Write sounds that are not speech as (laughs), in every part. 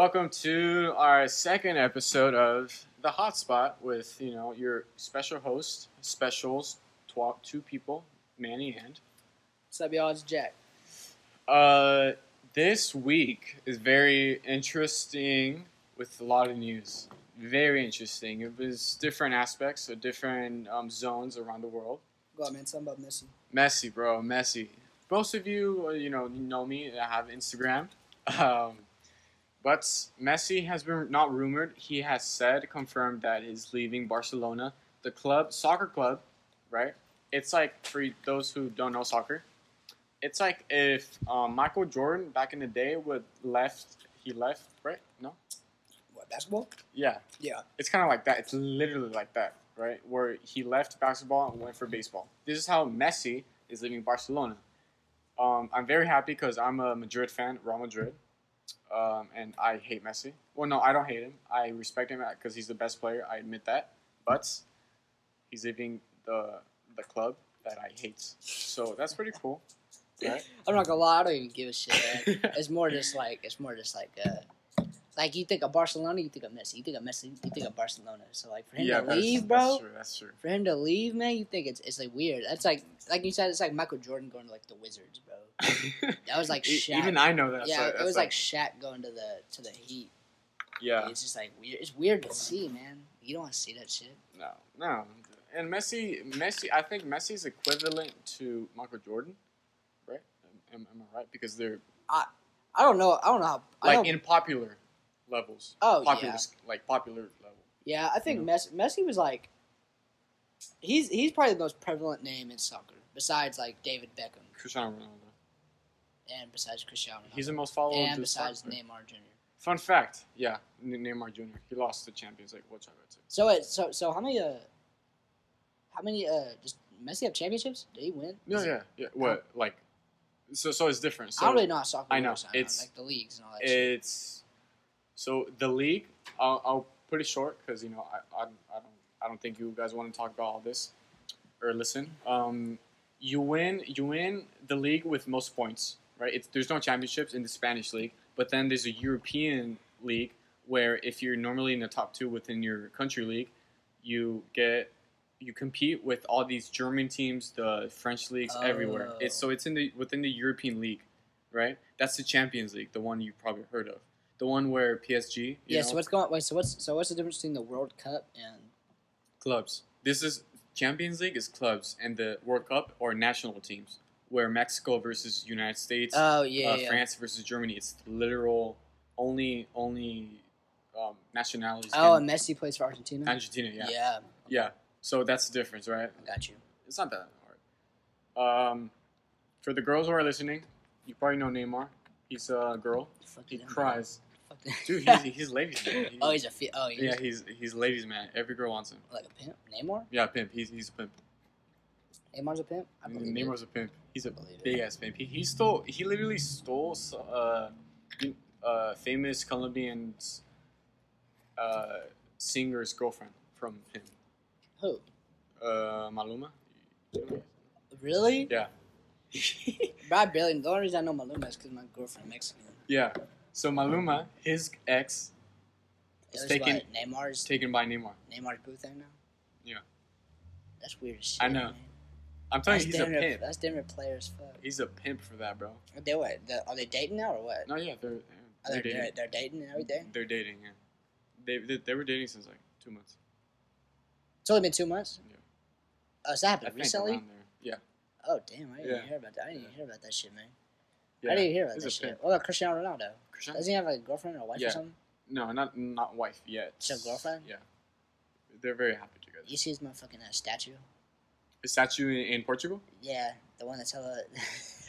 Welcome to our second episode of the Hotspot with you know your special host, specials, twa- two people, Manny and. What's up, y'all? It's Jack. Uh, this week is very interesting with a lot of news. Very interesting. It was different aspects of different um, zones around the world. Go on, man. Something about Messi. Messi, bro, Messi. Most of you, uh, you know, know me. I have Instagram. (laughs) Um, but Messi has been not rumored. He has said, confirmed that he's leaving Barcelona, the club, soccer club, right? It's like for those who don't know soccer, it's like if um, Michael Jordan back in the day would left. He left, right? No. What, basketball? Yeah, Yeah. it's kind of like that. It's literally like that, right? Where he left basketball and went for baseball. This is how Messi is leaving Barcelona. Um, I'm very happy because I'm a Madrid fan, Real Madrid, um, and I hate Messi. Well, no, I don't hate him. I respect him because he's the best player. I admit that, but he's leaving the the club that I hate. So that's pretty cool, (laughs) right? I'm not gonna lie. I don't even give a shit. Man. it's more just like it's more just like uh, like you think of Barcelona, you think of Messi. You think of Messi, you think of Barcelona. So like for him to that's- leave, That's bro. true. That's true. For him to leave, man, you think it's it's like weird. That's like like you said, it's like Michael Jordan going to like the Wizards, bro. (laughs) That was like Shaq. Even I know that. yeah, so it was like Shaq going to the to the Heat. yeah. It's just like weird. It's weird to see, man. You don't want to see that shit. No, no. And Messi, Messi, I think Messi's equivalent to Michael Jordan, right? Am, am I right? Because they're I I don't know. I don't know how. I like in popular levels. Oh, popular, yeah. like popular level. Yeah, I think You Messi, Messi was like he's he's probably the most prevalent name in soccer besides like David Beckham Cristiano Ronaldo. and besides Cristiano Ronaldo He's the most followed. and besides soccer. Neymar Jr. Fun fact, yeah, N- Neymar Jr. He lost the Champions League. Which I read. So it, so so how many uh how many uh does Messi have championships? Did he win? Yeah, Is it- yeah, yeah. What like? So, so it's different. So I don't really know how soccer I know, works. it's- like the leagues and all that. shit. So the league. I'll, I'll put it short because you know I, I, I don't I don't think you guys want to talk about all this or listen. Um, you win you win the league with most points, right? It's, there's no championships in the Spanish league, but then there's a European league where if you're normally in the top two within your country league, you get you compete with all these German teams, the French leagues everywhere. Oh. It's so it's in the within the European league, right? That's the Champions League, the one you probably heard of, the one where PSG, you yeah. know, So what's going? Wait. So what's so what's the difference between the World Cup and clubs. This is Champions League is clubs, and the World Cup or national teams, where Mexico versus United States, oh yeah, uh, yeah. France versus Germany. It's literal only only um, nationalities. oh, and Messi plays for Argentina. Argentina, yeah. yeah, yeah, So that's the difference, right? I got you. It's not that hard. Um, for the girls who are listening, you probably know Neymar. He's a girl. He cries. Dude, (laughs) he's, he's ladies man. He- oh, he's a fi- oh, he's yeah, he's he's ladies man. Every girl wants him. like a pimp. Neymar. Yeah, pimp. He's he's a pimp. Neymar's a pimp. I believe it. A pimp. He's a believe it. big ass pimp. He, he stole. He literally stole uh, uh, famous Colombian uh, singer's girlfriend from him. Who? Uh, Maluma. Really? Yeah. (laughs) Bro, I barely. The only reason I know Maluma is because my girlfriend Mexican. Yeah. So Maluma, his ex, is was taken what, Neymar's taken by Neymar. Neymar's booth there now. Yeah. That's weird as shit. I know. Man. I'm telling That's you, he's a pimp. That's damn near player as fuck. He's a pimp for that, bro. Are they what? the- Are they dating now or what? No, yeah, they're Are oh, they're they, dating. they're, they're dating and everything. They're dating. Yeah. They, they they were dating since like two months. It's only been two months. Yeah. Oh, so that happened think recently. Yeah. Oh damn! I didn't Yeah. hear about that. I didn't even hear about that shit, man. Yeah. I didn't hear about that shit. pimp. What about Cristiano Ronaldo? Doesn't he have like a girlfriend or a wife Yeah. or something? No, not not wife yet. Just a girlfriend? Yeah. They're very happy together. You see his motherfucking uh, statue? A statue in, in Portugal? Yeah, the one that's hella.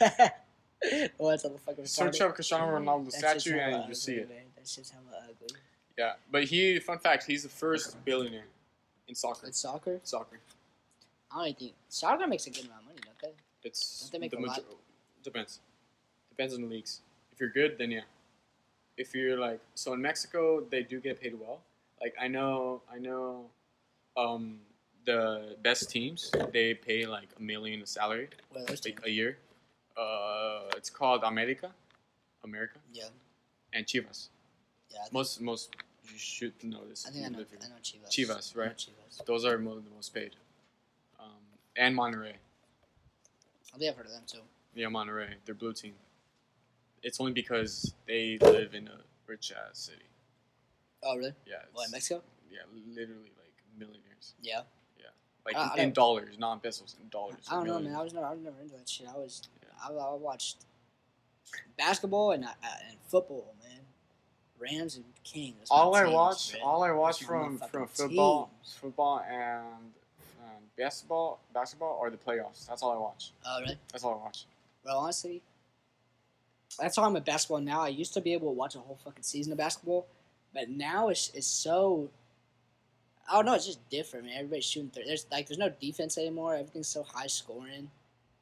(laughs) the one that's hella fucking. Search up Cristiano Ronaldo statue and hella you see ugly, it. Man. That's just hella ugly. Yeah. But he fun fact, he's the first billionaire in soccer. It's soccer. Soccer. I don't think soccer makes a good amount of money, don't they? It's Don't they make the a lot? depends. Depends on the leagues. If you're good, then yeah. If you're like so in Mexico, they do get paid well. Like I know, I know, um, the best teams they pay like a million a salary Well, like a year. Uh, it's called America, America, Yeah. and Chivas. Yeah, Most most you should know this. I think I know. I know Chivas. Chivas, right? Chivas. Those are the most paid. Um, and Monterrey. I think I've heard of them too. Yeah, Monterrey. They're blue team. It's only because they live in a rich ass city. Oh, really? Yeah. What, in Mexico? Yeah, literally like millionaires. Yeah. Yeah, like I- I in don't- dollars, not pesos, in dollars. I don't know, man. I was never, I was never into that shit. I was, Yeah. I, I watched basketball and uh, and football, man. Rams and Kings. that's my all I teams, watch, man. all I watch That's my from from motherfucking football, teams. football and um, basketball, basketball are the playoffs. That's all I watch. Oh, really? That's all I watch. Bro, honestly, that's how I'm at basketball now. I used to be able to watch a whole fucking season of basketball, but now it's it's so. I don't know. It's just different, man. Everybody's shooting. Th- there's like there's no defense anymore. Everything's so high scoring.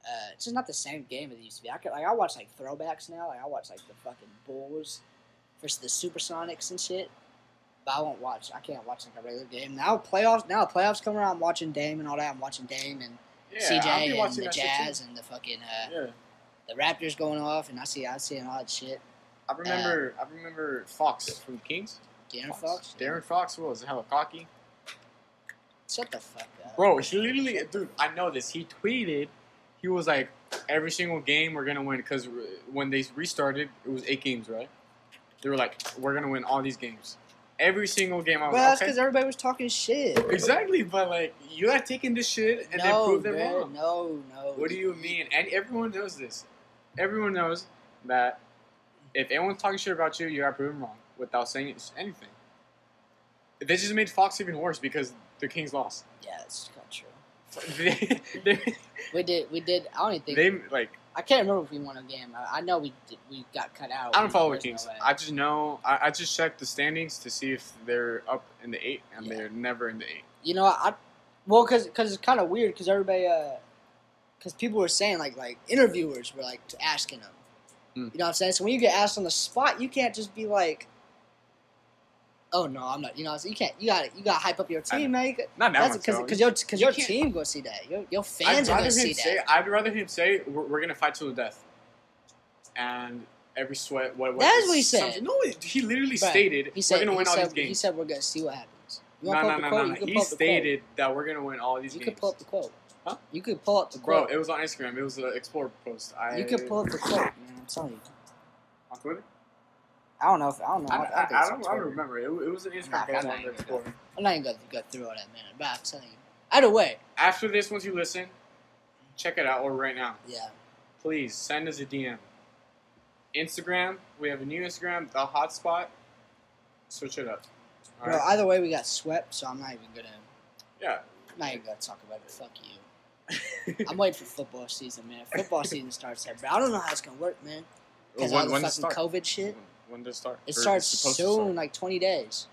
Uh, it's just not the same game as it used to be. I could, like I watch like throwbacks now. Like I watch like the fucking Bulls versus the Supersonics and shit. But I won't watch. I can't watch like a regular game now. Playoffs now. Playoffs come around. I'm watching Dame and all that. I'm watching Dame and Yeah, CJ and the that shit too. Jazz and the fucking uh, Yeah, the Raptors going off, and I see I see all that shit. I remember. Um, I remember Fox from Kings. De'Aaron Fox, De'Aaron Fox was hella cocky. shut the fuck up, Bro, he literally, dude, I know this. He tweeted, he was like, every single game we're gonna win because when they restarted, it was eight games, right? They were like, we're gonna win all these games, every single game. I was Well, like, that's because okay. everybody was talking shit. exactly, but like, you are taking this shit and then no, prove them wrong. no, no. What do you mean? And everyone knows this. Everyone knows that if anyone's talking shit about you, you gotta prove them wrong without saying anything. They just made Fox even worse because the Kings lost. Yeah, it's not true. (laughs) they, they, We did, we did. I don't even think. they like I can't remember if we won a game. I, I know we did, we got cut out. I don't follow the no Kings. way. I just know I, I just checked the standings to see if they're up in the eight, and Yeah. they're never in the eight. You know, I well, cause, cause it's kind of weird, cause everybody, uh, cause people were saying like, like interviewers were like asking them. Hmm. You know what I'm saying? So when you get asked on the spot, you can't just be like, "Oh no, I'm not." You know, so you can't. You got you got to hype up your team, man. You got- Not that That's much. because because your because You your can't- team go see that. Your your I'd fans are gonna see say. that. I'd rather him say we're, we're gonna fight to the death, and every sweat. What, what That is what he said. something- No, he literally Bruh, stated He said we're gonna win he all said, these games. He said we're gonna see what happens. You no, no, no, no, no. He pull quote. stated that we're gonna win all these You games. You can pull up the quote. Huh? You could pull up the Bro, quote. it was on Instagram. It was an Explore post. I, you could pull up the quote, man. I'm telling you. on Twitter. I don't know if I don't know. I, I, I, I, think I, it's on don't, I don't Twitter. remember. It, it was an Instagram I'm post not on even the Explore. gonna- I'm not even gonna go through all that, man. But I'm telling you. Either way, After this, once you listen, check it out or right now. yeah. please send us a DM. Instagram, we have a new Instagram, the hotspot. Switch it up. All Bro, right? either way, we got swept, so I'm not even gonna. Yeah. I'm not even gonna talk about it. Fuck you. I'm waiting for football season, man. Football season starts September. I don't know how it's gonna work, man. Because all the fucking? COVID shit. When does it start? It starts soon, start? like 20 days.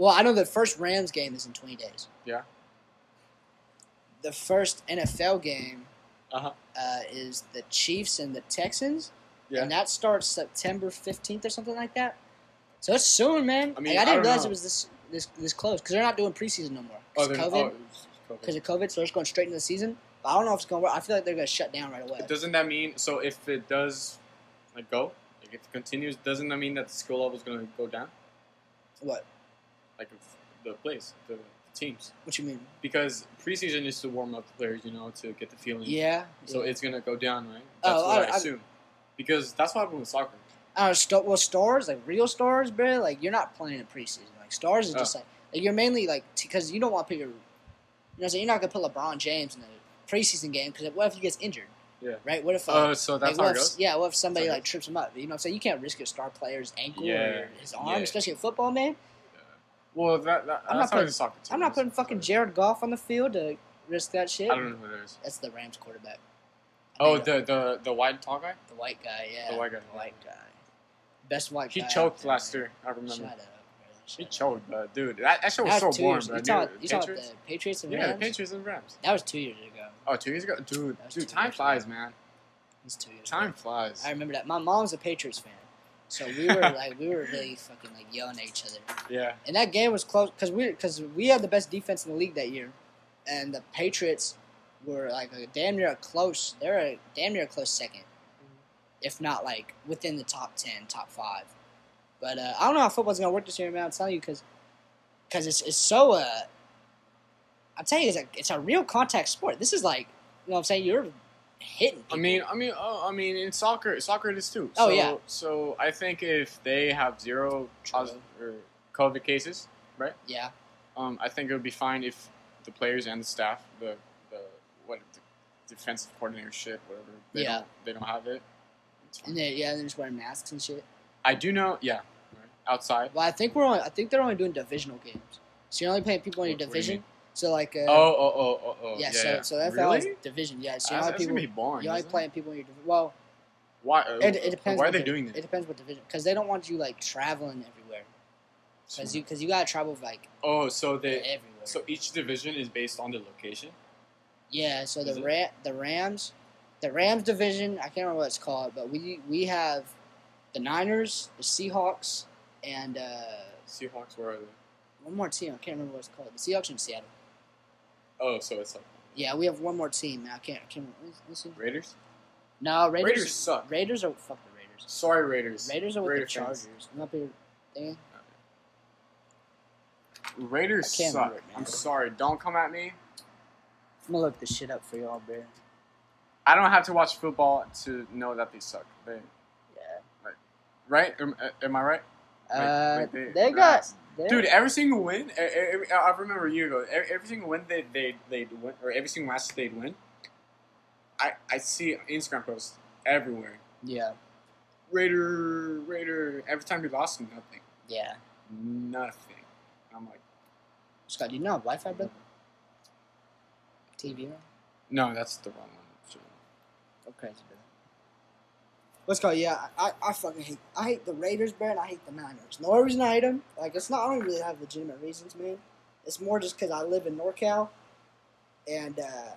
Well, I know the first Rams game is in 20 days. Yeah. The first NFL game Uh-huh. uh, is the Chiefs and the Texans, Yeah. and that starts September 15th or something like that. So it's soon, man. I mean, like, I I didn't don't realize know. it was this this this close because they're not doing preseason no more Oh, because they're- of COVID. oh, it's COVID. Because of COVID, so they're just going straight into the season. But I don't know if it's going to work. I feel like they're going to shut down right away. Doesn't that mean so if it does like go, like if it continues, doesn't that mean that the skill level is gonna go down? What? Like the plays, the, the teams. What you mean? Because preseason is to warm up the players, you know, to get the feeling. Yeah. So yeah. it's gonna go down, right? Oh, what I- I, I- assume. Because that's what happened with soccer. I don't know, st- well, stars like real stars, bro. Like you're not playing in preseason. Like stars is just like, like you're mainly like because you don't want people. You know, what you're not gonna put LeBron James in the preseason game because what if he gets injured? Yeah. Right. What if? Uh, Uh, so that's like, how if. Yeah. What if somebody That's like trips him up? You know, what I'm saying you can't risk a star player's ankle Yeah, or his arm, yeah. especially in football, man. Well, that, that I'm that's not putting- soccer. too. I'm not putting fucking Jared Goff on the field to risk that shit. I don't know who that is. That's the Rams quarterback. I Oh, the the the white tall guy. the white guy. Yeah. The white guy. white guy. Best white He guy. choked there, last year. I remember. Shut up. He Shut up. choked, but dude, that, that shit was so was two boring. You talking you talking the Patriots and Rams. Yeah, the Patriots and Rams. That was two years ago. Oh, two years ago, dude. Dude, time flies, ago. man. It's two years. Time ago. flies. I remember that. My mom's a Patriots fan, so we were (laughs) like we were really fucking like yelling at each other. Yeah. And that game was close because we because we had the best defense in the league that year, and the Patriots were like a damn near a close. They're a damn near a close second, if not like within the top ten, top five. But uh, I don't know how football's gonna work this year, man. I'm telling you, because because it's it's so. Uh, I'm telling you, it's a it's a real contact sport. This is like you know what I'm saying. You're hitting. I mean, I mean, oh, I mean, in soccer, soccer it is too. Oh, so, yeah. So I think if they have zero positive or COVID cases, right? yeah, um, I think it would be fine if the players and the staff, the the what the defensive coordinator shit, whatever, they Yeah. don't they don't have it. And then yeah, they're just wearing masks and shit. I do know, yeah, outside. Well, I think we're only, I think they're only doing divisional games. So you're only playing people in your What- what you division. So like, uh, oh, oh, oh, oh, oh, yeah, yeah, so yeah. so that's really? all division. Yeah, so you only that's people gonna be boring. you only isn't it? playing people in your division. Well, Why? uh, it, it depends. Why are what they the- doing It this? depends what division because they don't want you like traveling everywhere because you because you gotta travel like Oh, so they everywhere. so each division is based on the location. yeah, so Is the it? Ra- the Rams, the Rams division. I can't remember what it's called, but we we have the Niners, the Seahawks, and uh, Seahawks, where are they? one more team. I can't remember what it's called. The Seahawks in Seattle. Oh, so it's like Yeah, we have one more team. I can't. I can't listen. Raiders. No, Raiders. Raiders suck. Raiders are fuck the Raiders. Sorry, Raiders. Raiders are with Raider the. Chargers. I'm up here. Raiders suck. it. I'm sorry. Don't come at me. I'm gonna look this shit up for y'all, bro. I don't have to watch football to know that they suck. They, Yeah. right? Am, am I right? Uh, like they- they got. Dude, every single win, every, I remember a year ago, every, every single win they they they win, or every single match they'd win. I I see Instagram posts everywhere. Yeah. Raider, Raider. Every time we lost, nothing, Yeah. nothing. I'm like, Scott, do you know Wi-Fi, bro? TV. no, that's the wrong one. Okay, bro. Let's go. Yeah, I, I fucking hate I hate the Raiders, and I hate the Niners. No reason I hate them. Like it's not. I don't really have legitimate reasons, man. It's more just because I live in NorCal, and uh,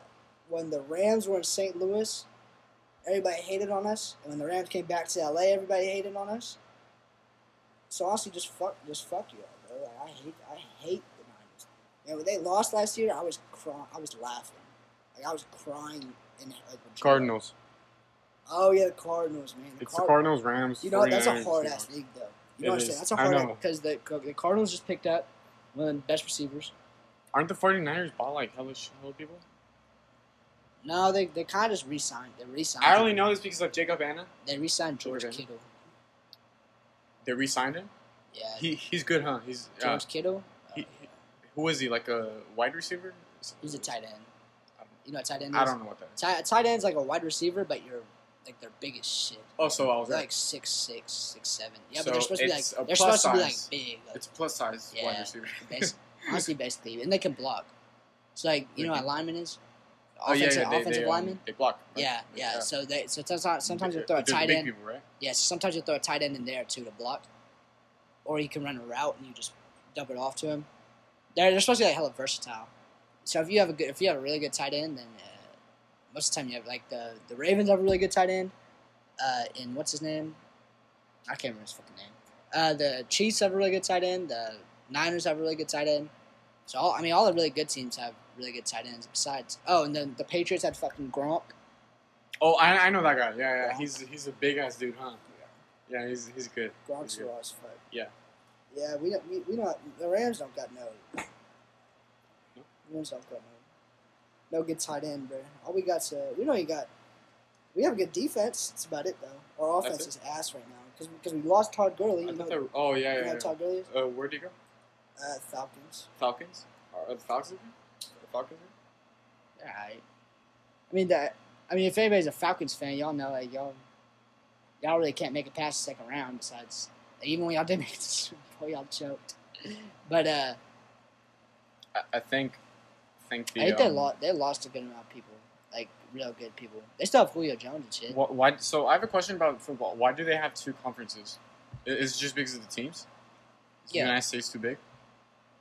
when the Rams were in St. Louis, everybody hated on us, and when the Rams came back to LA, everybody hated on us. So honestly, just fuck, just fuck you bro. Like, I hate, I hate the Niners. And when they lost last year, I was crying. I was laughing. Like I was crying in like. Cardinals. Oh yeah, the Cardinals, man. The It's Card- the Cardinals, Rams. You know what? That's a hard ass league, though. You know what I'm saying? That's a hard know. because the the Cardinals just picked up one of the best receivers. Aren't the 49ers bought like hellish hella people? No, they they kind of just re-signed. They re-signed. I only know this because of Jacob Anna. They re-signed George Okay. Kittle. They re-signed him. Yeah, He he's good, huh? He's uh, Kittle. he- Uh, he- who is he? Like a wide receiver? he's a tight end. You know what tight end is? I don't know what that is. Tight, a tight end's like a wide receiver, but you're like they're big as shit. Oh, so I was right. like six six, six seven. Yeah, So but they're supposed to be like they're supposed to be like big. Like, It's plus size Yeah. wide receiver. (laughs) (laughs) Honestly, basically, and they can block. So like you know what a lineman is? oh yeah, Offensive, yeah they, offensive they, um, lineman. they block. right? Yeah, yeah, So they so sometimes sometimes you throw a tight big end. people, right? Yeah, so sometimes you throw a tight end in there too to block, or you can run a route and you just dump it off to him. They're they're supposed to be like hella versatile. So if you have a good if you have a really good tight end, then uh, most of the time you have like the the Ravens have a really good tight end. Uh, and what's his name? I can't remember his fucking name. Uh, the Chiefs have a really good tight end. The Niners have a really good tight end. So all, I mean, all the really good teams have really good tight ends. Besides, oh, and then the Patriots had fucking Gronk. Oh, I, I know that guy. Yeah, yeah. He's he's a big ass dude, huh? Yeah, yeah he's he's good. Gronk's He's good. raw as fuck. Yeah. Yeah, we don't. We, we don't. The Rams don't got no. No? The Rams don't got no. No good tight end, bro. All we got's uh, we know you got. We have a good defense. That's about it, though. Our offense is ass right now because because we lost Todd Gurley. You know, were, oh yeah, yeah. yeah. Todd Gurley? Uh, where'd he go? Uh, Falcons. Falcons? Are the Falcons? The Falcons? here? All right. I mean that. I mean, if anybody's a Falcons fan, y'all know like y'all. Y'all really can't make it past the second round. Besides, even when y'all did make it, to the Super Bowl, y'all choked. But uh, I, I think, think the. I think they um, lost. They lost a good amount of people, like real good people. They still have Julio Jones and shit. Wh- Why? So I have a question about football. Why do they have two conferences? Is it just because of the teams? Is the United States too big?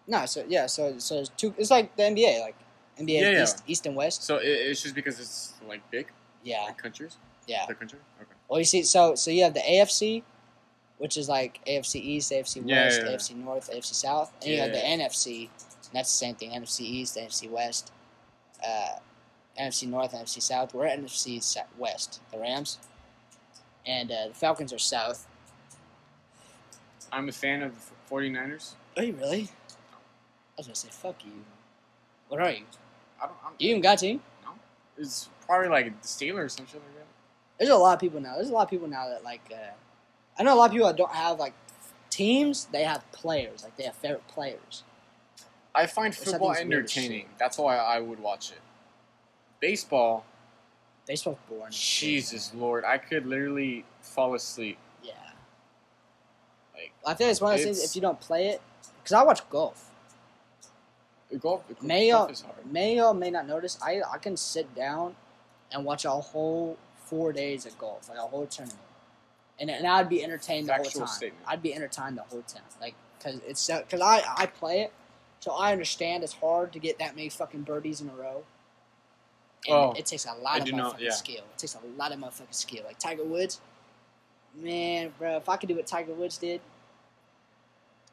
No, so yeah, so so it's two. It's like the NBA, like NBA Yeah, yeah. East, East and West. So it, it's just because it's like big, Yeah, like countries, yeah. the country. Okay. Well, you see, so so you have the AFC, which is like AFC East, AFC West, Yeah, yeah, yeah. AFC North, AFC South, and you have the Yeah. NFC. And that's the same thing: NFC East, NFC West, uh, NFC North, NFC South. We're NFC West, the Rams, and uh, the Falcons are South. I'm a fan of the 49ers. Are you really? I was gonna say fuck you. What are you? I don't. I'm, You even got a team? No. It's probably like the Steelers or some shit like that. There's a lot of people now. There's a lot of people now that like. Uh, I know a lot of people that don't have like teams. They have players. Like they have favorite players. I find Which football is weird as shit. entertaining. That's why I would watch it. Baseball, Baseball's boring. shit, Jesus. Lord, I could literally fall asleep. Yeah. Like I think it's one of those things. If you don't play it, because I watch golf. golf. May golf or is hard. may or may not notice. I I can sit down and watch a whole four days of golf, like a whole tournament, and and I'd be entertained the whole time. statement. I'd be entertained the whole time, like because it's because I I play it, so I understand it's hard to get that many fucking birdies in a row. And Oh, it takes a lot I of motherfucking yeah. skill. It takes a lot of motherfucking skill. Like Tiger Woods, man, bro. If I could do what Tiger Woods did,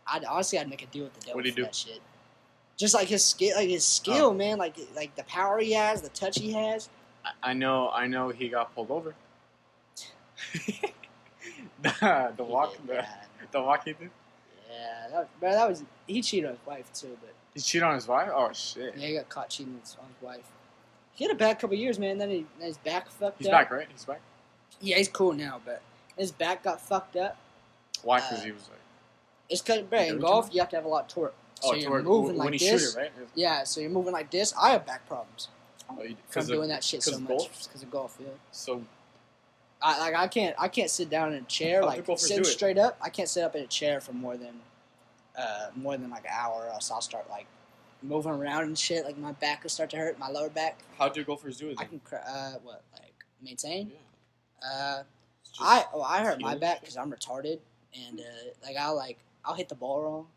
I'd honestly I'd make a deal with the devil for do? that shit. Just like his skill, like his oh. skill, man. Like like the power he has, the touch he has. I- I know. I know. He got pulled over. (laughs) (laughs) the the walk. did The, the walk he did. Yeah, that, bro, that was he cheated on his wife too, but He cheated on his wife. Oh shit. yeah, he got caught cheating on his, on his wife. He had a bad couple years, man. Then, he, then his back fucked He's up. back, right? He's back. Yeah, he's cool now, but his back got fucked up. Why? Because Uh, he was like. It's because, bro, in golf you have to have a lot of torque. So Oh, you're toward, moving when like he this. shoot it, right? Yeah, so you're moving like this. I have back problems Oh, you- from of- doing that shit so much because of golf. Yeah. So I like I can't I can't sit down in a chair like golfers sitting do it? straight up. I can't sit up in a chair for more than uh more than like an hour, or else I'll start like moving around and shit. Like my back will start to hurt, my lower back. how do golfers do it? I can uh what like maintain. Yeah. Uh, I oh I hurt my back because I'm retarded and uh like I'll like I'll hit the ball wrong,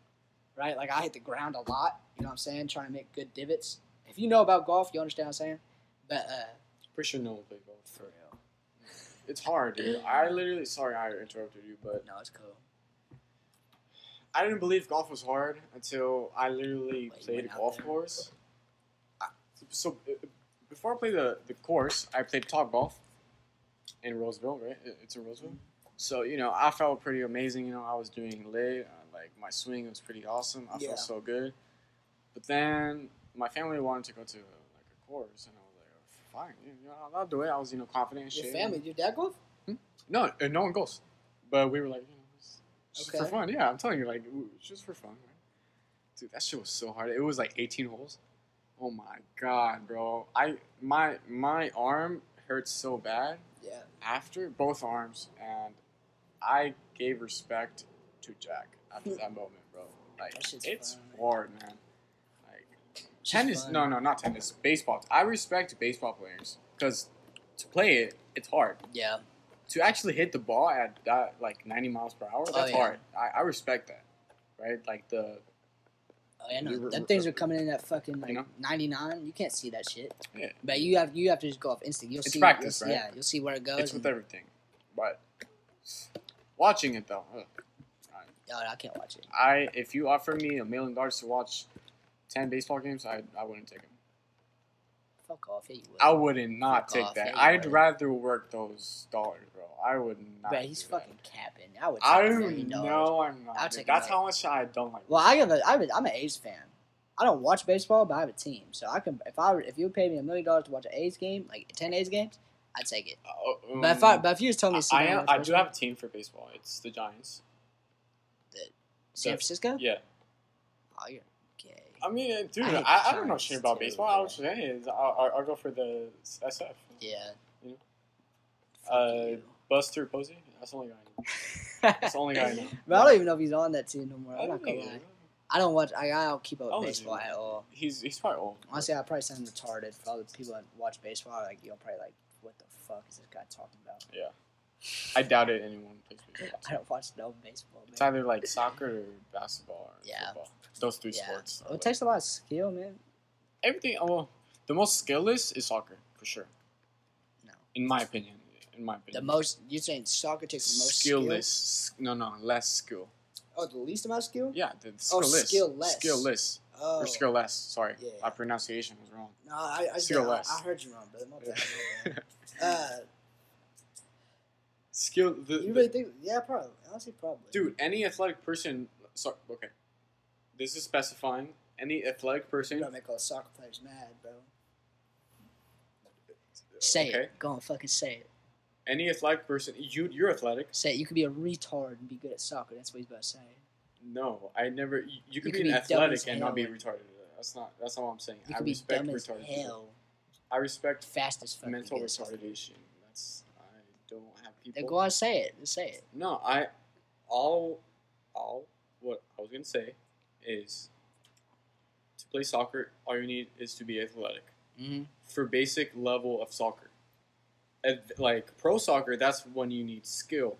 right? Like I hit the ground a lot. You know what I'm saying? Trying to make good divots. If you know about golf, you understand what I'm saying. But uh, Pretty sure no one played golf. It's hard, dude. I literally. Sorry, I interrupted you, but no, it's cool. I didn't believe golf was hard until I literally played a golf there. course. I- So uh, before I played the, the course, I played Topgolf in Roseville, right? It's in Roseville. So you know, I felt pretty amazing. You know, I was doing lit. Uh, like my swing was pretty awesome. I Yeah. felt so good. But then my family wanted to go to like a course, and I was fine, you know, I'll, do it. I was you know confident and Your shit. family, your dad golf? No, uh, no one goes. But we were like, you know, it's just for fun. Yeah, I'm telling you, like, it was just for fun. Right? Dude, that shit was so hard. It was like 18 holes. Oh my god, bro! I my my arm hurt so bad Yeah. after both arms, and I gave respect to Jack after (laughs) that moment, bro. Like, it's fun. hard, man. Tennis, no, no, not tennis. Baseball. I respect baseball players because to play it, it's hard Yeah. to actually hit the ball at that like 90 miles per hour, Oh, that's yeah. hard. I, I respect that, right? Like the Oh yeah, no, them things are coming in at fucking like You know? ninety nine. You can't see that shit. Yeah. But you have you have to just go off instinct. You'll It's see. practice, you'll, see- right? Yeah, you'll see where it goes. It's with everything, but watching it though, ugh. oh, I can't watch it. I if you offer me a million dollars to watch ten baseball games, I I wouldn't take them. Fuck off. Yeah, you will. I wouldn't not Fuck take off, that. yeah, you I'd would. rather work those dollars, bro. I would not. But he's do that. fucking capping. I would. Take I a million dollars. know I'm not. I'll dude. take That's how much I don't like. Well, I have a, I have a, I'm an A's fan. I don't watch baseball, but I have a team, so I can. If I if you would pay me a million dollars to watch an A's game, like ten A's games, I'd take it. Uh, But if I um, but if you just told me to sit I, down and am, watch I do baseball- have a team for baseball. It's the Giants. The San Francisco, Yeah. oh, you're gay. I mean, uh, dude, I I, I, don't know shit about too, baseball. yeah. I was saying is I'll, I'll, I'll go for the SF. Yeah. Yeah. Fuck Uh, you. Buster Posey. That's the only guy. I know. That's the only guy I know. (laughs) But I don't even know if he's on that team no more. I'm I not don't gonna lie. I don't watch. I, I don't keep up with is baseball he? at all. He's he's probably old. Honestly, I probably sound retarded for all the people that watch baseball. Like you'll probably like, what the fuck is this guy talking about? Yeah. I doubt it anyone plays baseball. (laughs) I don't watch no baseball. It's either like soccer or basketball or Yeah. football. Those three Yeah. sports. It takes a lot of skill, man. everything. Oh, well, the most skillless is soccer for sure. No. In my opinion. In my opinion. The most you're saying soccer takes the most skill? skillless. No, no, less skill. Oh, the least amount of skill. Yeah, the Oh, skillless. skill-less. Skillless. Oh, Or skillless. Sorry, Yeah. my pronunciation was wrong. no, I I, Skill I. I heard you wrong, brother. Bad. (laughs) Uh, Skill. The, you the- really think? Yeah, probably. Honestly, probably. dude, any athletic person. Sorry, okay. This is specifying any athletic you person. gotta make all the soccer players mad, bro. Say okay. it. Go on, fucking say it. Any athletic person. You you're athletic. Say it. You could be a retard and be good at soccer. That's what he's about to say. No, I never. You, you could could be, be an athletic and not be hell. retarded. That's not. That's not what I'm saying. You I could be respect dumb as retarded. people. hell, I respect fast as fuck. mental good at soccer. retardation. That's. I don't have people. Then go on, say it. Just say it. No, I. All. All. What I was gonna say is. To play soccer, all you need is to be athletic. Mm-hmm. For basic level of soccer, like pro soccer, that's when you need skill.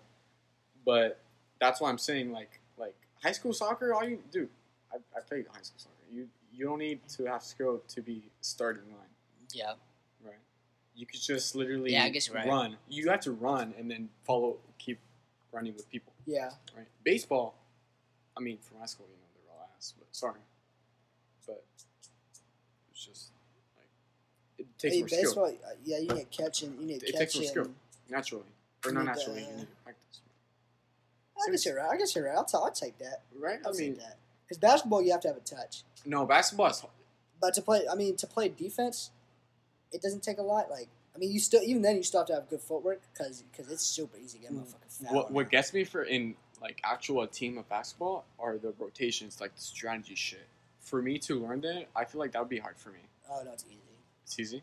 But that's why I'm saying like like high school soccer. All you do, I, I played high school soccer. You you don't need to have skill to be starting line. Yeah. Right. You could just literally Yeah, I guess right. run. You have to run and then follow, keep running with people. Yeah. Right. Baseball, I mean, from high school, you know, ass. But sorry, but it's just like it takes Hey, more skill baseball. uh, Yeah, you need catching. You need It takes more catching. skill. naturally, or You not need naturally. You need to practice, I guess you're right. I guess you're right. I'll, t- I'll take that. right? I I'll mean, that. Because basketball, you have to have a touch. no, basketball is But to play, I mean, to play defense, it doesn't take a lot. Like, I mean, you still even then you still have to have good footwork because because it's super easy to get a motherfucking foul. what what gets me for in like actual team of basketball are the rotations, like the strategy shit. For me to learn that, I feel like that would be hard for me. Oh no, it's easy. It's easy.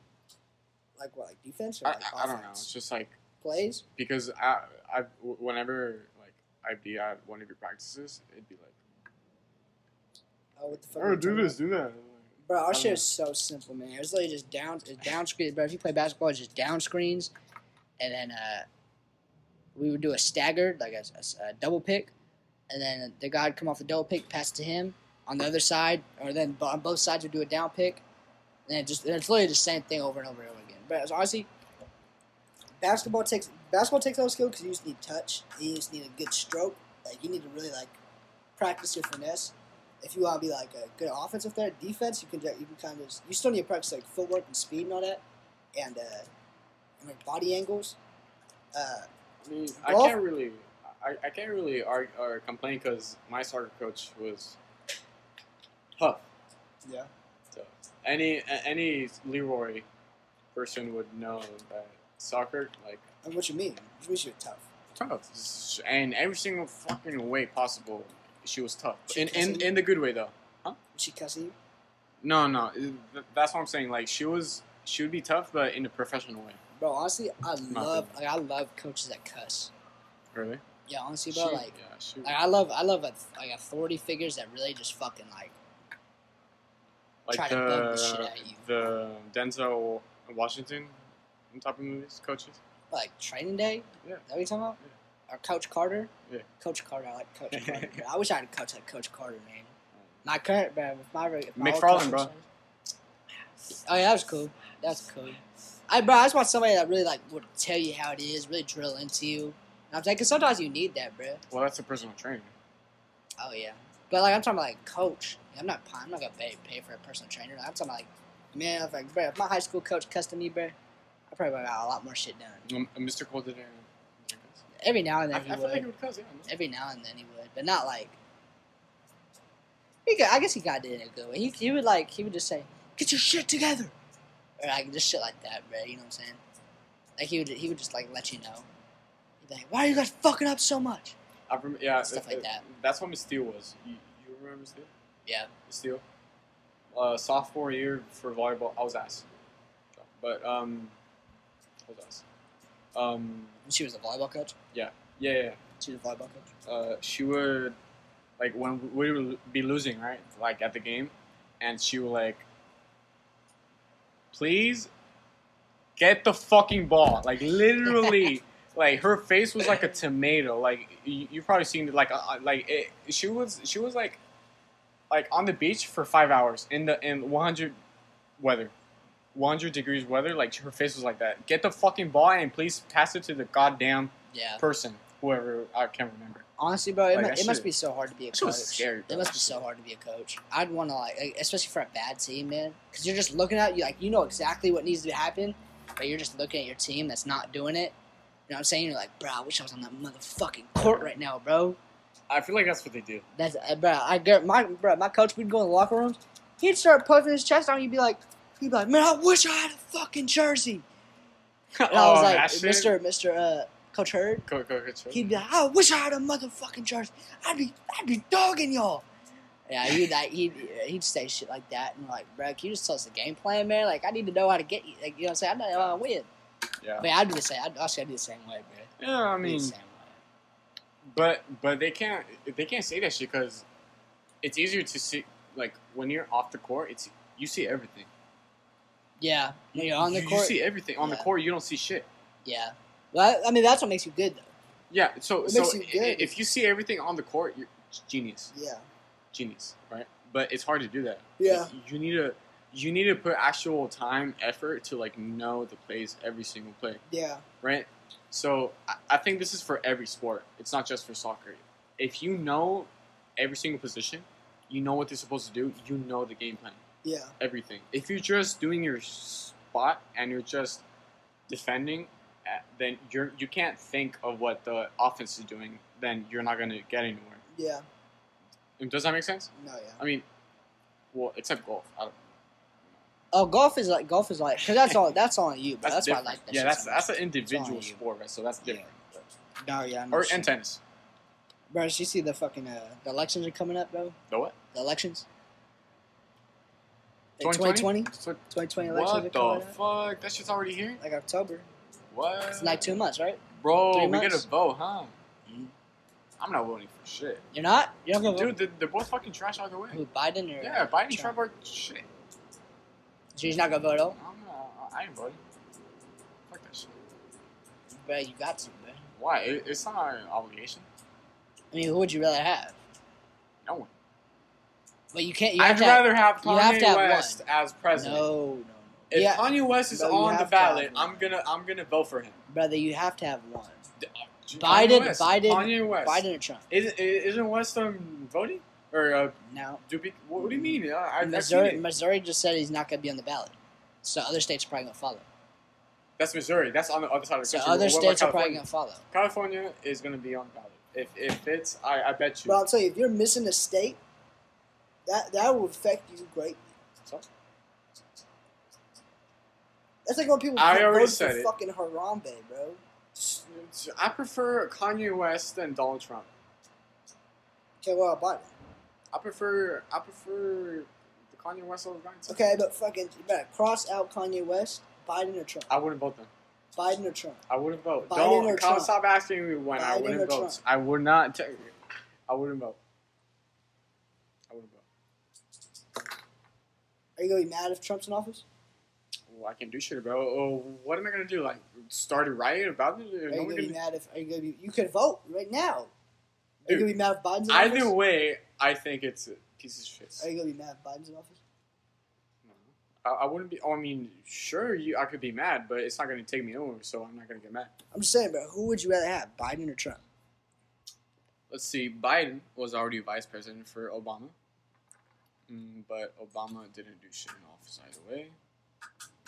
Like what? Like defense or I, like I, I don't know. It's just like Plays. because I, I whenever like I'd be at one of your practices, it'd be like, Oh, what the fuck? are you talking about? do that. Bro, our shit don't is so simple, man. It's literally just down, it's down screen. Bro, if you play basketball, it's just down screens, and then uh, we would do a staggered, like a, a- a double pick, and then the guy would come off the double pick, pass to him on the other side, or then on both sides would do a down pick, and it just it's literally the same thing over and over and over again. But honestly, basketball takes basketball takes all skill because you just need touch, you just need a good stroke. Like you need to really like practice your finesse if you want to be like a good offensive player, defense, you can you can kind of just, you still need to practice like footwork and speed and all that, and uh, and like body angles. Uh, I mean, I Golf- can't really, I, I can't really argue or complain because my soccer coach was tough. yeah. So any any Leroy person would know that soccer like And what you mean? Means you're tough? tough, and every single fucking way possible, she was tough. She In in, in the good way though. Was she cussing you? No, no, that's what I'm saying. Like she was, she would be tough, but in a professional way. Bro, honestly, I love like I love coaches that cuss. Really? Yeah, honestly, bro, She- like. yeah, Like, I love, I love like authority figures that really just fucking like like try to the bug the shit out of you. the Denzel Washington type of movies, coaches. like Training Day. Yeah. Is that what you talking about? Or Coach Carter? Yeah. Coach Carter. I like Coach (laughs) Carter. I wish I had a coach like Coach Carter, man. My current, bro. With my, with my coach, bro. Oh yeah, that was cool. That's cool. I bro, I just want somebody that really like would tell you how it is, really drill into you. And I'm saying, cause sometimes you need that, bro. Well, that's a personal trainer. Oh yeah, but like I'm talking about like coach. I'm not. I'm not gonna pay pay for a personal trainer. I'm talking about like, man, if like, bro, if my high school coach cussed me, bro, I probably got a lot more shit done. Um, Mr. Cole didn't. Every now and then I he feel would. like he would cuss. Yeah. Every now and then he would, but not like. He got, I guess he got it in a good way. He, he would like he would just say, "Get your shit together," or like just shit like that, bro. You know what I'm saying? Like he would he would just like let you know. He'd be like, "Why are you guys fucking up so much?" I remember, yeah, Stuff it- like it- that. That's what Miss Steele was. You, you remember Miss Steele? Yeah. Miss Steele. Uh, sophomore year for volleyball, I was ass. But um, I was ass. Um, She was a volleyball coach. yeah, yeah. She was a volleyball coach. Uh, she would like when we would be losing, right? Like at the game, and she would like, please get the fucking ball. Like literally, (laughs) like her face was like a tomato. Like you, you probably seen it. Like uh, uh, like it, she was she was like like on the beach for five hours in the in 100 weather. 100 degrees weather, like her face was like that. Get the fucking ball and please pass it to the goddamn Yeah. person, whoever I can't remember. Honestly, bro, it, Like, mu- it must be so hard to be a coach. bro. It must be so hard to be a coach. I'd want to like, especially for a bad team, man, because you're just looking at you like you know exactly what needs to happen, but you're just looking at your team that's not doing it. You know what I'm saying? You're like, bro, I wish I was on that motherfucking court right now, bro. I feel like that's what they do. That's uh, bro. I get my bro. My coach would go in the locker rooms. He'd start puffing his chest out. You'd be like, he'd be like, man, I wish I had a fucking jersey. (laughs) And I was Oh, like. Mister, Mister, uh, Coach Hurd. Coach, go, chill. He'd be like, I wish I had a motherfucking jersey. I'd be, I'd be dogging y'all. Yeah, he'd like, he'd he'd say shit like that, and like, bro, can you just tell us the game plan, man? Like, I need to know how to get you. Like, you know what I'm saying? I know how to win. Yeah. But I'd do the same. I'd also do the same way, bro. Yeah, I I'd mean, the same way. but but they can't they can't say that shit because it's easier to see like when you're off the court. It's you see everything. Yeah, when you're on the you, court. you see everything on the court. You don't see shit. yeah, well, I mean that's what makes you good, though. Yeah. So so you i- if you see everything on the court, you're genius. Yeah, Genius, right? But it's hard to do that. Yeah. You need to you need to put actual time effort to like know the plays every single play. yeah, right? So I- I think this is for every sport. It's not just for soccer. If you know every single position, you know what they're supposed to do. You know the game plan, yeah, everything. If you're just doing your spot and you're just defending, then you're you can't think of what the offense is doing. Then you're not gonna get anywhere. yeah. Does that make sense? No, yeah. I mean, well, except golf. I don't, Oh, golf is like golf is like because that's all that's all on you, but that's, why I like that. yeah, that's so that's an individual sport, right? So that's different. No, yeah, I know Or and tennis. Bro, did you see the fucking uh, the elections are coming up, bro? The what? The elections. 2020? 2020? So 2020 elections What the up. fuck? That shit's already here? Like October. What? It's like two months, right? Bro, three we get months? a vote, huh? Mhm. I'm not voting for shit. You're not? You're not gonna vote? Dude, they're, they're both fucking trash either way. Who, Biden or Yeah, Biden Trump? Trump are shit. So you're not gonna vote at all? I'm not, I ain't voting. Fuck that shit. Bro, you got to, man. Why? It, it's not an obligation. I mean, who would you rather have? No one. But you can't. You I'd have rather have Kanye have to have West as president. No. If yeah, Kanye West is No, on the to ballot. I'm gonna I'm gonna vote for him. brother, you have to have one. D- uh, Biden- West. Biden- Kanye West. Biden or Trump? Isn't, isn't West um, voting? Or uh, Now, do pe- what, what do you mean? I, I've, I've seen Missouri. Missouri just said he's not gonna be on the ballot. So other states are probably gonna follow. That's Missouri. That's on the other side of the So country. other What states are probably gonna follow. California is going to be on the ballot. If, if it's, I, I bet you. But I'll tell you, if you're missing a state, that that will affect you greatly. So? That's like when people I already said it. fucking Harambe, bro. I prefer Kanye West than Donald Trump. Okay, well, Biden. I prefer I prefer the Kanye West over Biden. Okay, but fucking, you better cross out Kanye West, Biden or Trump. I wouldn't vote them. Biden or Trump. I wouldn't vote. Biden Don't or Trump? stop asking me when I wouldn't vote. Trump? I would not. T- I wouldn't vote. I wouldn't vote. Are you gonna be mad if Trump's in office? Well, I can't do shit about. Oh, what am I gonna do? Like start a riot about it? Are No you gonna be mad if? Are you gonna be? You could vote right now. Are you gonna be mad if Biden's in Either office? way, I think it's a piece of shit. Are you gonna be mad if Biden's in office? I, I wouldn't be. Oh, I mean, sure, you. I could be mad, but it's not going to take me nowhere, so I'm not going to get mad. I'm just saying, bro. Who would you rather have, Biden or Trump? Let's see. Biden was already vice president for Obama, mm, but Obama didn't do shit in office either way.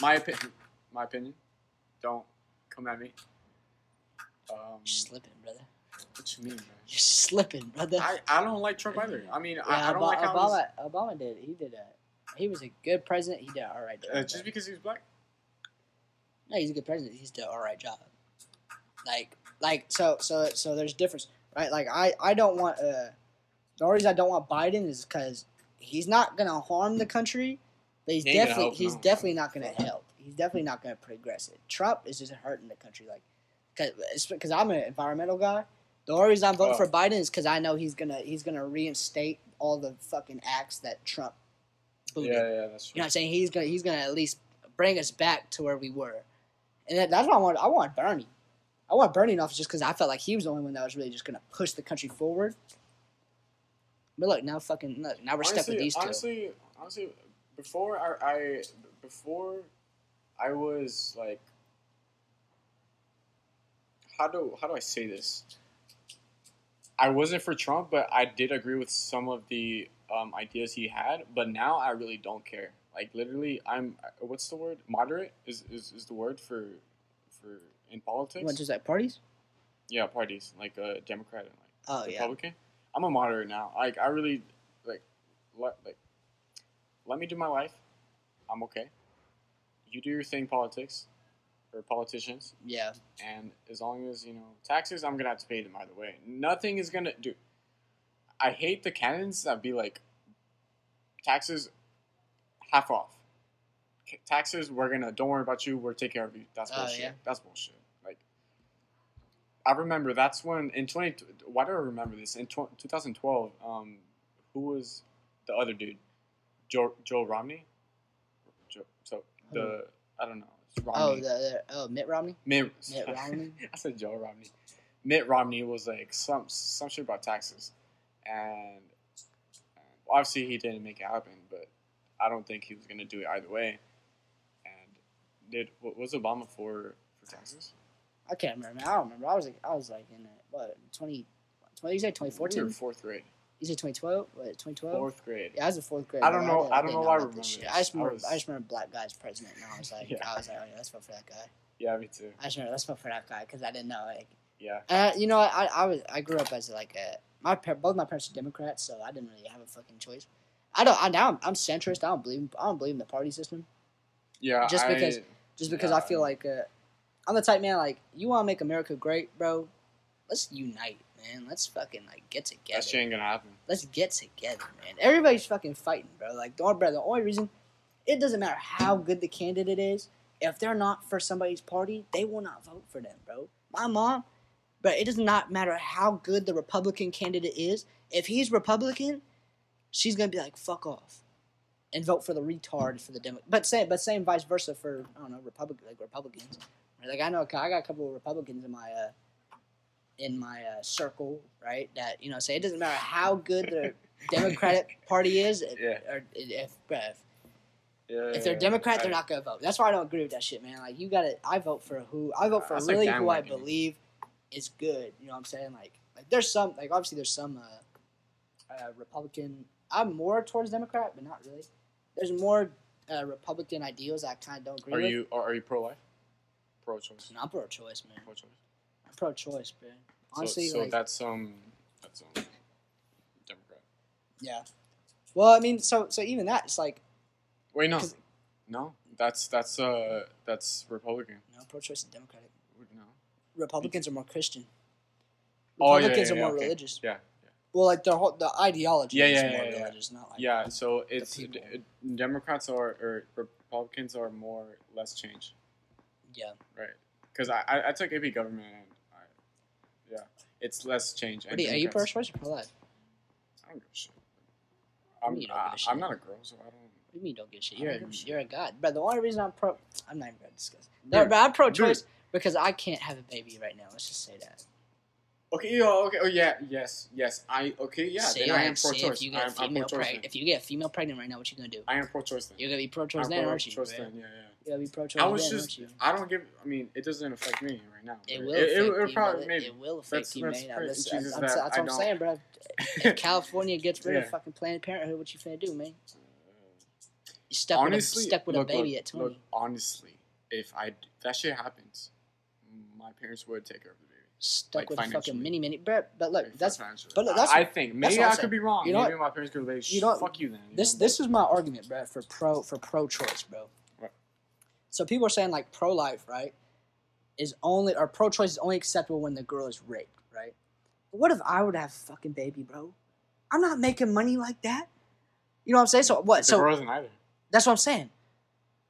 My opinion. My opinion. Don't come at me. Um, You're slipping, brother. what you mean, man? You're slipping, brother. I, I don't like Trump either. I mean, I, yeah, I don't Ob- like how Obama. Obama did. He did a. He was a good president. He did all right job. uh, just because he's black. no, he's a good president. He's did all right job. Like, like so, so, so. There's difference, right? Like, I, I don't want. Uh, the only reason I don't want Biden is because he's not gonna harm the country, but he's He definitely he's no. definitely not gonna help. He's definitely not gonna progress it. Trump is just hurting the country, like, because I'm an environmental guy. The only reason I'm voting Oh. for Biden is because I know he's gonna he's gonna reinstate all the fucking acts that Trump booted. Yeah, yeah, that's true. You know what I'm saying? He's gonna he's gonna at least bring us back to where we were, and that, that's what I want. I want Bernie. I want Bernie in office just because I felt like he was the only one that was really just gonna push the country forward. But look, now fucking look, now we're stuck with honestly, these two. honestly, honestly, before I, I before I was like, how do how do I say this? I wasn't for Trump, but I did agree with some of the um, ideas he had. But now I really don't care. Like literally, I'm what's the word? Moderate is, is, is the word for for in politics. You want just parties? yeah, parties like a Democrat and like Oh yeah. Republican. I'm a moderate now. Like I really like like let me do my life. I'm okay. You do your thing, politics or politicians, Yeah. and as long as you know taxes, I'm gonna have to pay them either way. Nothing is gonna do. I hate the canons that be like taxes half off. Taxes, we're gonna don't worry about you. We're taking care of you. That's Oh, bullshit. yeah. That's bullshit. Like I remember that's when in twenty. Why do I remember this? In tw- 2012, um, who was the other dude? Joe Joe Romney. Joe, so the I don't know. It's Oh, the, the oh Mitt Romney. Mitt, Mitt (laughs) Romney? I said Joe Romney. Mitt Romney was like some some shit about taxes, and, and obviously he didn't make it happen. But I don't think he was gonna do it either way. And did what was Obama for for taxes? I can't remember. I don't remember. I was like I was like in what 20, 20 you say twenty fourteen? fourth grade. You said twenty twelve? What twenty twelve? Fourth grade. Yeah, I was in fourth grade. I don't know- didn't- I don't know why I remember. I just I remember. was- I just remember black guys president, and I was like, (laughs) Yeah. I was like, oh yeah, let's vote for that guy. Yeah, me too. I just remember let's vote for that guy because I didn't know. Like, Yeah. uh, you know, I, I was I grew up as like a my par- both my parents are Democrats, so I didn't really have a fucking choice. I don't. I now I'm, I'm centrist. I don't believe. I don't believe in the party system. Yeah. Just I- because- Just because Yeah. I feel like uh, I'm the type man. Like, you want to make America great, bro? Let's unite, man. Let's fucking like get together. that shit ain't gonna happen. Let's get together, man. Everybody's fucking fighting, bro. Like, don't, bro. The only reason it doesn't matter how good the candidate is. If they're not for somebody's party, they will not vote for them, bro. My mom, but it does not matter how good the Republican candidate is. If he's Republican, she's gonna be like, "Fuck off," and vote for the retard for the Demo. But same, but same vice versa for I don't know Republican like Republicans. Like I know I got a couple of Republicans in my uh, in my uh, circle, right? That you know say it doesn't matter how good the Democratic (laughs) Party is, if, Yeah. or if, bruh, Yeah. if they're Democrat, I- they're not gonna vote. That's why I don't agree with that shit, man. Like you gotta, I vote for who I vote for really who I believe is good. You know what I'm saying? Like, like there's some, like obviously there's some uh, uh, Republican. I'm more towards Democrat, but not really. There's more uh, Republican ideals I kind of don't agree Are with. you are, are you pro life? Pro choice. Not pro-choice, man. Pro choice. Pro-choice, man. Honestly, so, so like, that's um that's um Democrat. yeah. Well, I mean, so so even that, it's like Wait, no, no. That's that's uh that's Republican. no pro-choice is Democratic. No. Republicans are more Christian. Oh, yeah, Republicans yeah, are more okay. religious. Yeah, Well, like the whole the ideology Yeah, is yeah, more yeah, yeah. religious, not like yeah. So it's d- Democrats are or Republicans are more less change, yeah. right? Because I, I I took AP government and yeah, it's less change. What and are you, are you Democrats- pro-choice or pro-life? I don't give a shit. I'm, you don't give a uh, I, shit? I'm not a girl, so I don't. What do you mean don't give a shit? You're a, a shit. you're a god, but the only reason I'm pro, I'm not even gonna discuss. No, but I'm pro-choice because I can't have a baby right now. Let's just say that. Okay, yo, okay, oh yeah, yes, yes. I okay, yeah. See, then I am pro-choice. if you I get a am, I'm female pro-choice. preg- if you get a female pregnant right now, what you gonna do? I am pro-choice then. You're gonna be pro-choice I'm then, aren't you? pro-choice then. Yeah, yeah. Gonna be pro-choice I was then, just. I don't give. I mean, it doesn't affect me right now. It will it, affect it, it'll you, probably maybe. It will affect That's- you, that's man. pretty- That's, Jesus, that's, that's what I'm don't- saying, bro. (laughs) If California gets rid Yeah. of fucking Planned Parenthood, what you finna do, man? You stuck honestly, with a, stuck with look, a baby look, at 20. Look, honestly, if I if that shit happens, my parents would take care of the baby. stuck like, with fucking mini mini. But, but look, Like, that's but look, I- that's- I, think maybe what I'm could saying. be wrong. You know maybe my parents could be like, you know- fuck you then. you this know, this is my argument, bro, for pro for pro choice, bro. So people are saying like pro life, right, is only or pro choice is only acceptable when the girl is raped, right? But what if I were to have a fucking baby, bro? I'm not making money like that. You know what I'm saying? So what? the So girl isn't either. that's what I'm saying.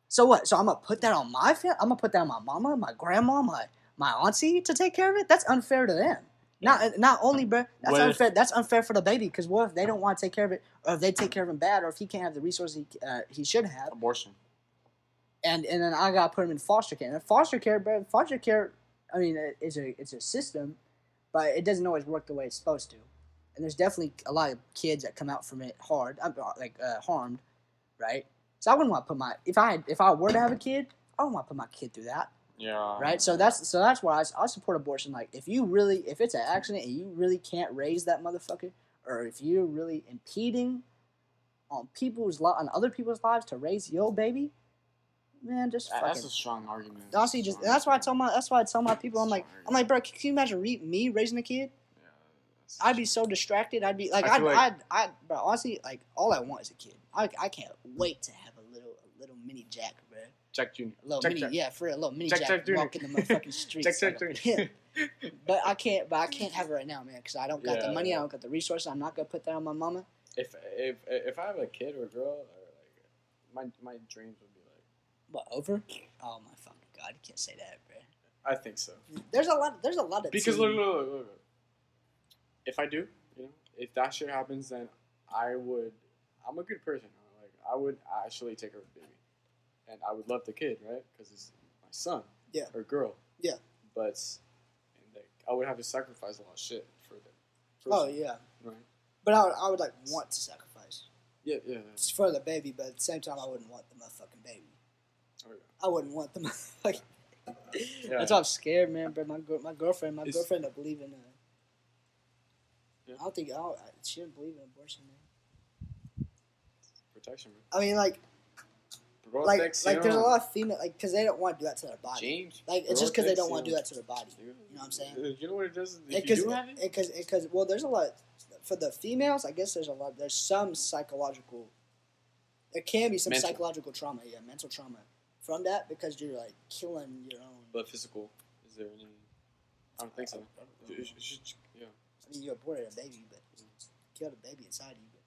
So what? So I'm gonna put that on my family. I'm gonna put that on my mama, my grandma, my my auntie to take care of it. That's unfair to them. Not not only, bro. That's What if- unfair. that's unfair for the baby. Because what if they don't want to take care of it, or if they take care of him bad, or if he can't have the resources he, uh, he should have, Abortion. And and then I gotta put him in foster care. And foster care, bro. Foster care. I mean, it's a it's a system, but it doesn't always work the way it's supposed to. And there's definitely a lot of kids that come out from it hard, uh, like uh, harmed, right? So I wouldn't want to put my if I had, if I were to have a kid, I wouldn't want to put my kid through that, Yeah. right? So that's so that's why I support abortion. Like if you really if it's an accident and you really can't raise that motherfucker, or if you're really impeding on people's li- on other people's lives to raise your baby, man, just That- fucking that's a strong argument. Honestly, just that's why I tell my that's why I tell my people I'm like I'm like bro, can you imagine re- me raising a kid? Yeah, I'd be so distracted. I'd be like I I'd, like- I'd I'd bro honestly like all I want is a kid. I, I can't wait to have a little a little mini Jack, bro. Jack Jr. A little Jack, mini Jack. yeah for a little mini Jack, Jack, Jack Jr. walking the motherfucking (laughs) streets. Jack, Jack. (laughs) But I can't but I can't have it right now, man, because I don't got Yeah, the money. yeah. I don't got the resources. I'm not gonna put that on my mama. If if if I have a kid or a girl, or like my my dreams would be. What over? Oh my fucking god, you can't say that, bro. I think so. There's a lot. There's a lot of Because look, look, look, look. If I do, you know, if that shit happens, then I would. I'm a good person. Like I would actually take her baby, and I would love the kid, right? Because it's my son. Yeah. Or girl. Yeah. But, and like, I would have to sacrifice a lot of shit for them. Oh yeah, Right. but I would, I would like want to sacrifice. Yeah, yeah. yeah. It's for the baby, but at the same time, I wouldn't want the motherfucking baby. I wouldn't want them. (laughs) motherfucking. Yeah. That's why I'm scared, man. But my my girlfriend, my It's- girlfriend, don't believe in. Uh, Yeah. I don't think I don't, I- she doesn't believe in abortion, man. Protection, man. I mean, like, like, like, there's a lot of female, like, because they don't want to do that to their body. James. Like, it's just because they don't want to do that to their body. You know what I'm saying? You know what it does? Because, do have it, because, because, well, there's a lot for the females. I guess there's a lot. There's some psychological. There can be some Mental. psychological trauma, yeah, mental trauma from that because you're like killing your own. but physical, is there any? I don't think so. I, don't You- know. you should- yeah, I mean, you aborted a baby, but killed a baby inside you.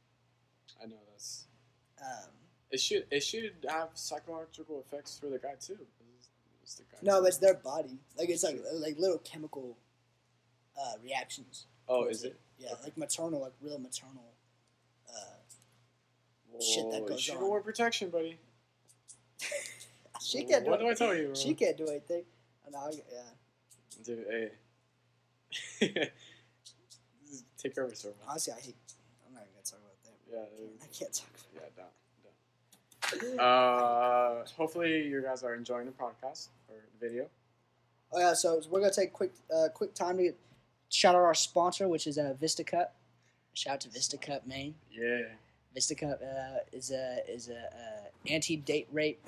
I know that's. Um, It should it should have psychological effects for the guy too. It's, it's the guy no, too. it's their body. Like it's like like little chemical uh, reactions. oh, is it? Yeah, like maternal, like real maternal. Uh, shit that Whoa, goes you should on. go wear protection, buddy. (laughs) she can't do What do I tell you? She can't do anything. And I, yeah. Dude, hey. (laughs) Take care of yourself. Honestly, I hate. I'm not even gonna talk about that. Yeah, I can't talk yeah, down, about. down. (laughs) Uh, hopefully you guys are enjoying the podcast or the video. Oh yeah, so we're gonna take quick, uh, quick time to get, shout out our sponsor, which is uh, Vista Cup. Shout out to Vista Cup, Maine. Yeah. Vista Cup uh, is a is a uh, anti date rape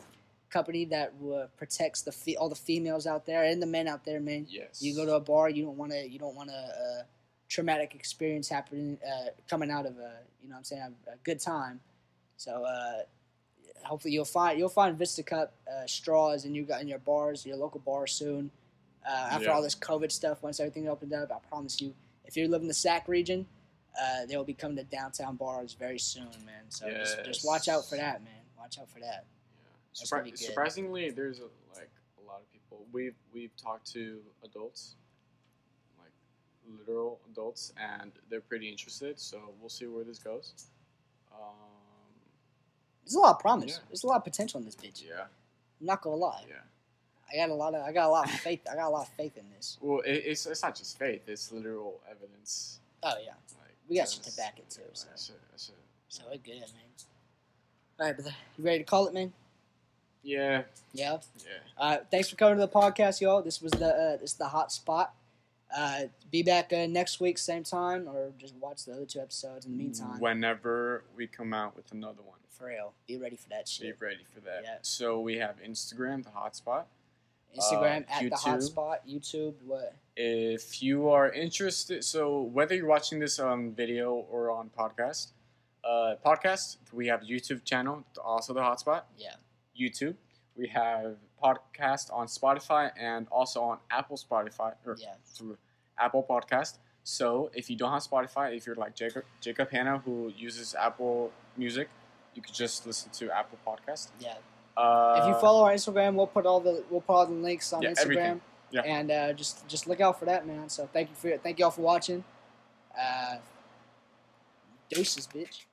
company that uh, protects the fe- all the females out there and the men out there, man. Yes. You go to a bar, you don't want to you don't want a, uh traumatic experience happening uh, coming out of a you know what I'm saying a, a good time. So uh, hopefully you'll find you'll find Vista Cup uh, straws in you got in your bars, your local bars soon. Uh, after Yeah. all this COVID stuff, once everything opened up, I promise you, if you live in the SAC region, uh, they will be coming to downtown bars very soon, man. So just, just watch out for that, man. Watch out for that. Yeah. That's gonna Surpri- surprisingly, there's a, like a lot of people. We've we've talked to adults, like literal adults, and they're pretty interested. So we'll see where this goes. Um, There's a lot of promise. Yeah. There's a lot of potential in this bitch. yeah, I'm not gonna lie. yeah. I got a lot of I got a lot of faith. I got a lot of faith in this. Well, it, it's it's not just faith; it's literal evidence. Oh yeah, Like we got shit to back it too. yeah, So, that shit- so we're good, man. All right, brother, you ready to call it, man? Yeah, Yeah. yeah. Uh, thanks for coming to the podcast, y'all. This was the uh, this is the hot spot. Uh, be back uh, next week, same time, or just watch the other two episodes. In the meantime, Whenever we come out with another one, for real, be ready for that shit. be ready for that. Yeah. So we have Instagram, the hotspot. Instagram Uh, at the YouTube. hot spot, YouTube, what? If you are interested, so whether you're watching this on video or on podcast, uh, podcast, we have YouTube channel, also the hotspot. Yeah. YouTube. We have podcast on Spotify and also on Apple Spotify or Yeah. through Apple Podcast. So if you don't have Spotify, if you're like Jacob Jacob Hanna who uses Apple Music, you could just listen to Apple Podcast. Yeah. Uh, if you follow our Instagram, we'll put all the we'll put all the links on Yeah, Instagram. everything. Yeah. And uh, just just look out for that, man. So thank you for thank you all for watching. Uh, deuces, bitch.